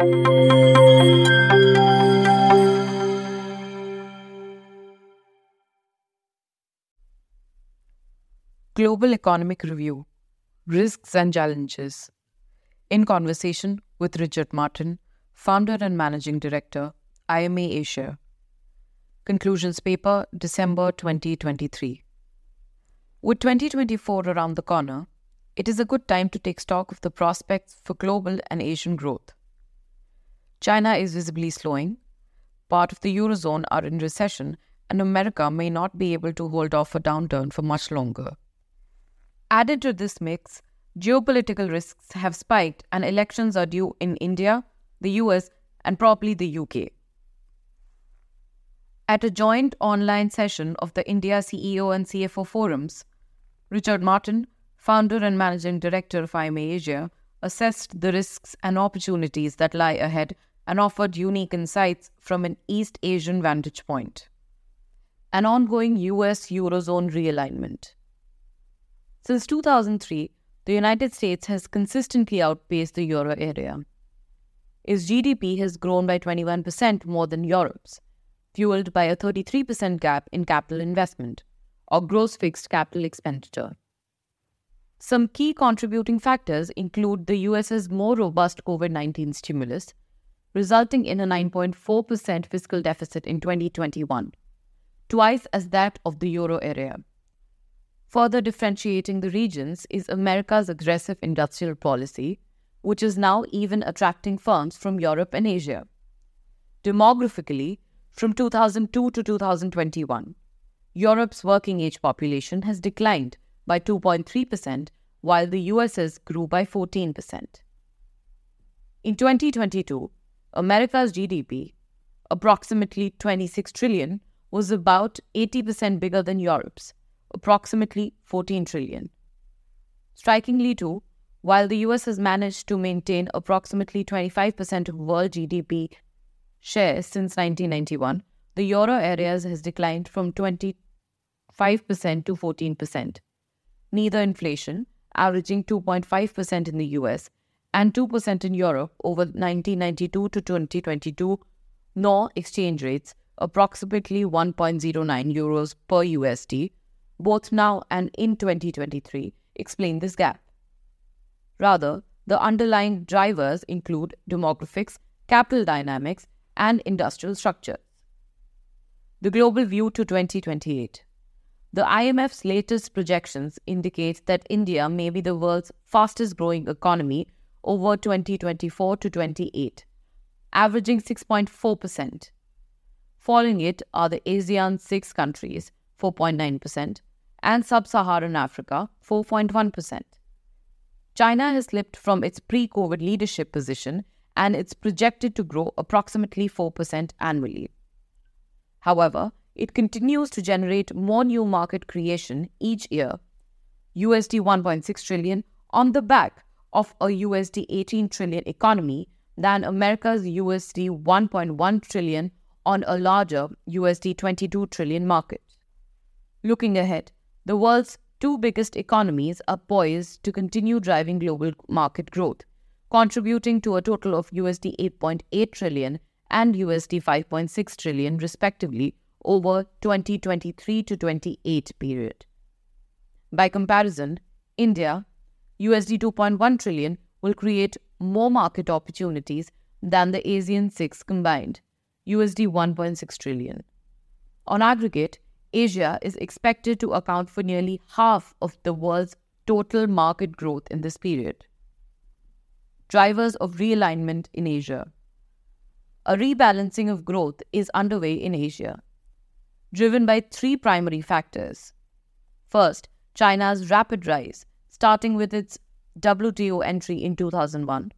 Global Economic Review Risks and Challenges. In conversation with Richard Martin, founder and managing director, IMA Asia. Conclusions paper, December 2023. With 2024 around the corner, it is a good time to take stock of the prospects for global and Asian growth. China is visibly slowing, part of the Eurozone are in recession, and America may not be able to hold off a downturn for much longer. Added to this mix, geopolitical risks have spiked and elections are due in India, the US, and probably the UK. At a joint online session of the India CEO and CFO forums, Richard Martin, founder and managing director of IMA Asia, assessed the risks and opportunities that lie ahead and offered unique insights from an East Asian vantage point. An ongoing US Eurozone realignment. Since 2003, the United States has consistently outpaced the euro area. Its GDP has grown by 21% more than Europe's, fueled by a 33% gap in capital investment, or gross fixed capital expenditure. Some key contributing factors include the US's more robust COVID 19 stimulus, resulting in a 9.4% fiscal deficit in 2021, twice as that of the euro area. Further differentiating the regions is America's aggressive industrial policy, which is now even attracting firms from Europe and Asia. Demographically, from 2002 to 2021, Europe's working age population has declined by 2.3%, while the US's grew by 14%. In 2022, America's GDP, approximately 26 trillion, was about 80% bigger than Europe's, approximately 14 trillion. Strikingly, too, while the US has managed to maintain approximately 25% of world GDP share since 1991, the euro areas has declined from 25% to 14%. Neither inflation, averaging 2.5% in the US and 2% in Europe over 1992 to 2022, nor exchange rates, approximately 1.09 euros per USD, both now and in 2023, explain this gap. Rather, the underlying drivers include demographics, capital dynamics, and industrial structures. The global view to 2028. The IMF's latest projections indicate that India may be the world's fastest growing economy over 2024 to 28, averaging 6.4%. Following it are the ASEAN 6 countries, 4.9%, and Sub Saharan Africa, 4.1%. China has slipped from its pre COVID leadership position and it's projected to grow approximately 4% annually. However, it continues to generate more new market creation each year, USD 1.6 trillion on the back of a USD 18 trillion economy than America's USD 1.1 trillion on a larger USD 22 trillion market. Looking ahead, the world's two biggest economies are poised to continue driving global market growth, contributing to a total of USD 8.8 trillion and USD 5.6 trillion respectively over 2023 to 28 period. By comparison, India USD 2.1 trillion will create more market opportunities than the ASEAN 6 combined, USD 1.6 trillion. On aggregate, Asia is expected to account for nearly half of the world's total market growth in this period. Drivers of realignment in Asia. A rebalancing of growth is underway in Asia, driven by three primary factors. First, China's rapid rise, starting with its WTO entry in 2001,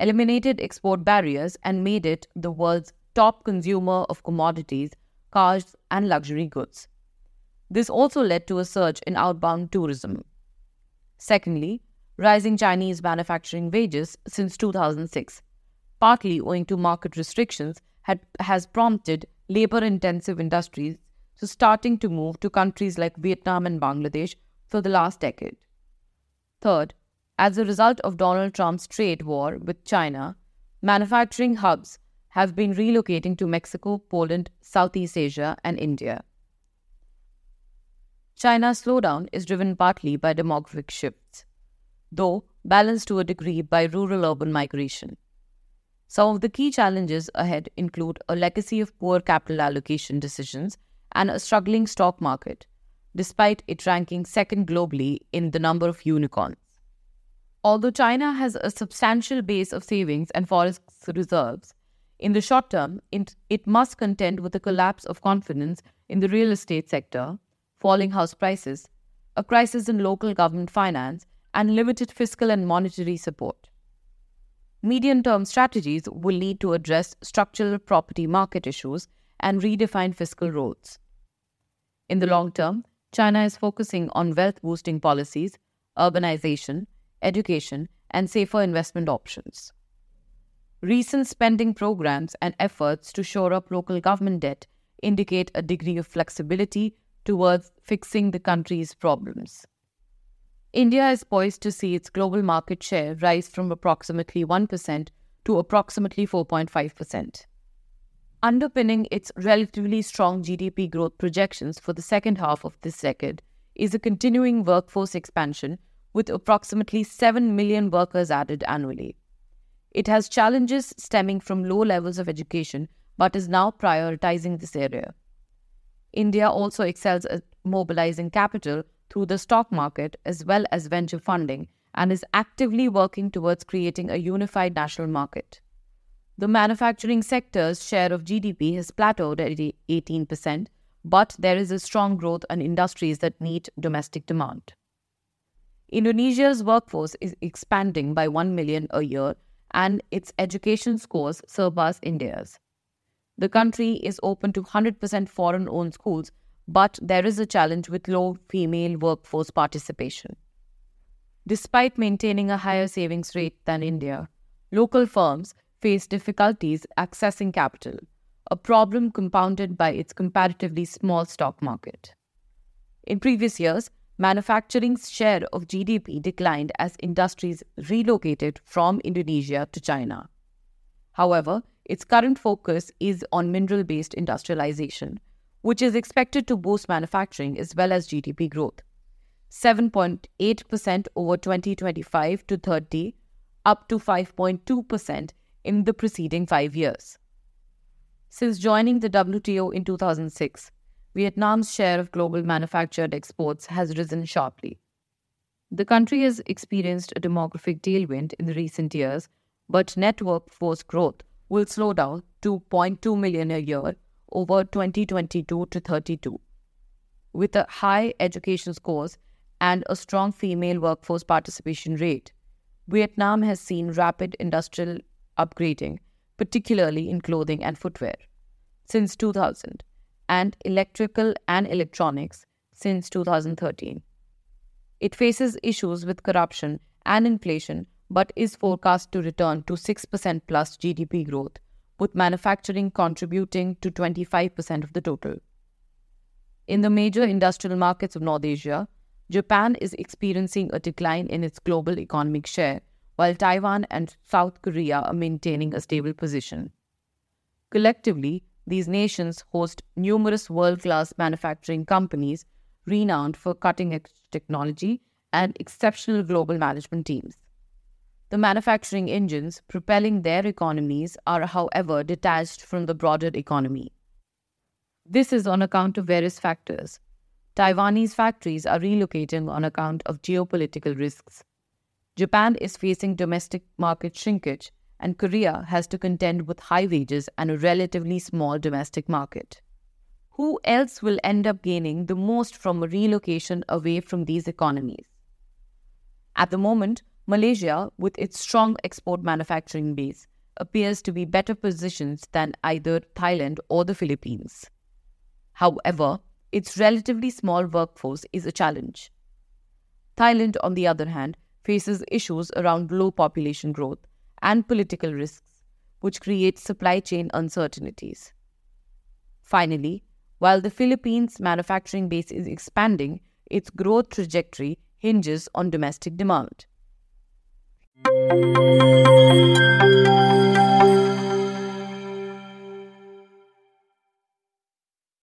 eliminated export barriers and made it the world's top consumer of commodities cars, and luxury goods. This also led to a surge in outbound tourism. Secondly, rising Chinese manufacturing wages since 2006, partly owing to market restrictions, had, has prompted labor intensive industries to starting to move to countries like Vietnam and Bangladesh for the last decade. Third, as a result of Donald Trump's trade war with China, manufacturing hubs have been relocating to Mexico, Poland, Southeast Asia, and India. China's slowdown is driven partly by demographic shifts, though balanced to a degree by rural urban migration. Some of the key challenges ahead include a legacy of poor capital allocation decisions and a struggling stock market, despite it ranking second globally in the number of unicorns. Although China has a substantial base of savings and forex reserves, in the short term, it, it must contend with a collapse of confidence in the real estate sector, falling house prices, a crisis in local government finance, and limited fiscal and monetary support. Medium term strategies will need to address structural property market issues and redefine fiscal roles. In the long term, China is focusing on wealth boosting policies, urbanization, education, and safer investment options. Recent spending programs and efforts to shore up local government debt indicate a degree of flexibility towards fixing the country's problems. India is poised to see its global market share rise from approximately 1% to approximately 4.5%. Underpinning its relatively strong GDP growth projections for the second half of this decade is a continuing workforce expansion with approximately 7 million workers added annually. It has challenges stemming from low levels of education, but is now prioritizing this area. India also excels at mobilizing capital through the stock market as well as venture funding and is actively working towards creating a unified national market. The manufacturing sector's share of GDP has plateaued at 18%, but there is a strong growth in industries that meet domestic demand. Indonesia's workforce is expanding by 1 million a year and its education scores surpass India's. The country is open to 100% foreign owned schools, but there is a challenge with low female workforce participation. Despite maintaining a higher savings rate than India, local firms face difficulties accessing capital, a problem compounded by its comparatively small stock market. In previous years, manufacturing's share of GDP declined as industries relocated from Indonesia to China. However, its current focus is on mineral based industrialization, which is expected to boost manufacturing as well as GDP growth. 7.8% over 2025 to 30, up to 5.2% in the preceding five years. Since joining the WTO in 2006, Vietnam's share of global manufactured exports has risen sharply. The country has experienced a demographic tailwind in the recent years, but net workforce growth will slow down to 0.2 million a year over 2022 to 32. With a high education scores and a strong female workforce participation rate, Vietnam has seen rapid industrial upgrading, particularly in clothing and footwear, since 2000 and electrical and electronics since 2013. It faces issues with corruption and inflation but is forecast to return to 6% plus GDP growth, with manufacturing contributing to 25% of the total. In the major industrial markets of North Asia, Japan is experiencing a decline in its global economic share, while Taiwan and South Korea are maintaining a stable position. Collectively, these nations host numerous world class manufacturing companies renowned for cutting edge technology and exceptional global management teams. The manufacturing engines propelling their economies are, however, detached from the broader economy. This is on account of various factors. Taiwanese factories are relocating on account of geopolitical risks. Japan is facing domestic market shrinkage and Korea has to contend with high wages and a relatively small domestic market. Who else will end up gaining the most from a relocation away from these economies? At the moment, Malaysia, with its strong export manufacturing base, appears to be better positioned than either Thailand or the Philippines. However, its relatively small workforce is a challenge. Thailand, on the other hand, faces issues around low population growth and political risks, which create supply chain uncertainties. Finally, while the Philippines' manufacturing base is expanding, its growth trajectory hinges on domestic demand.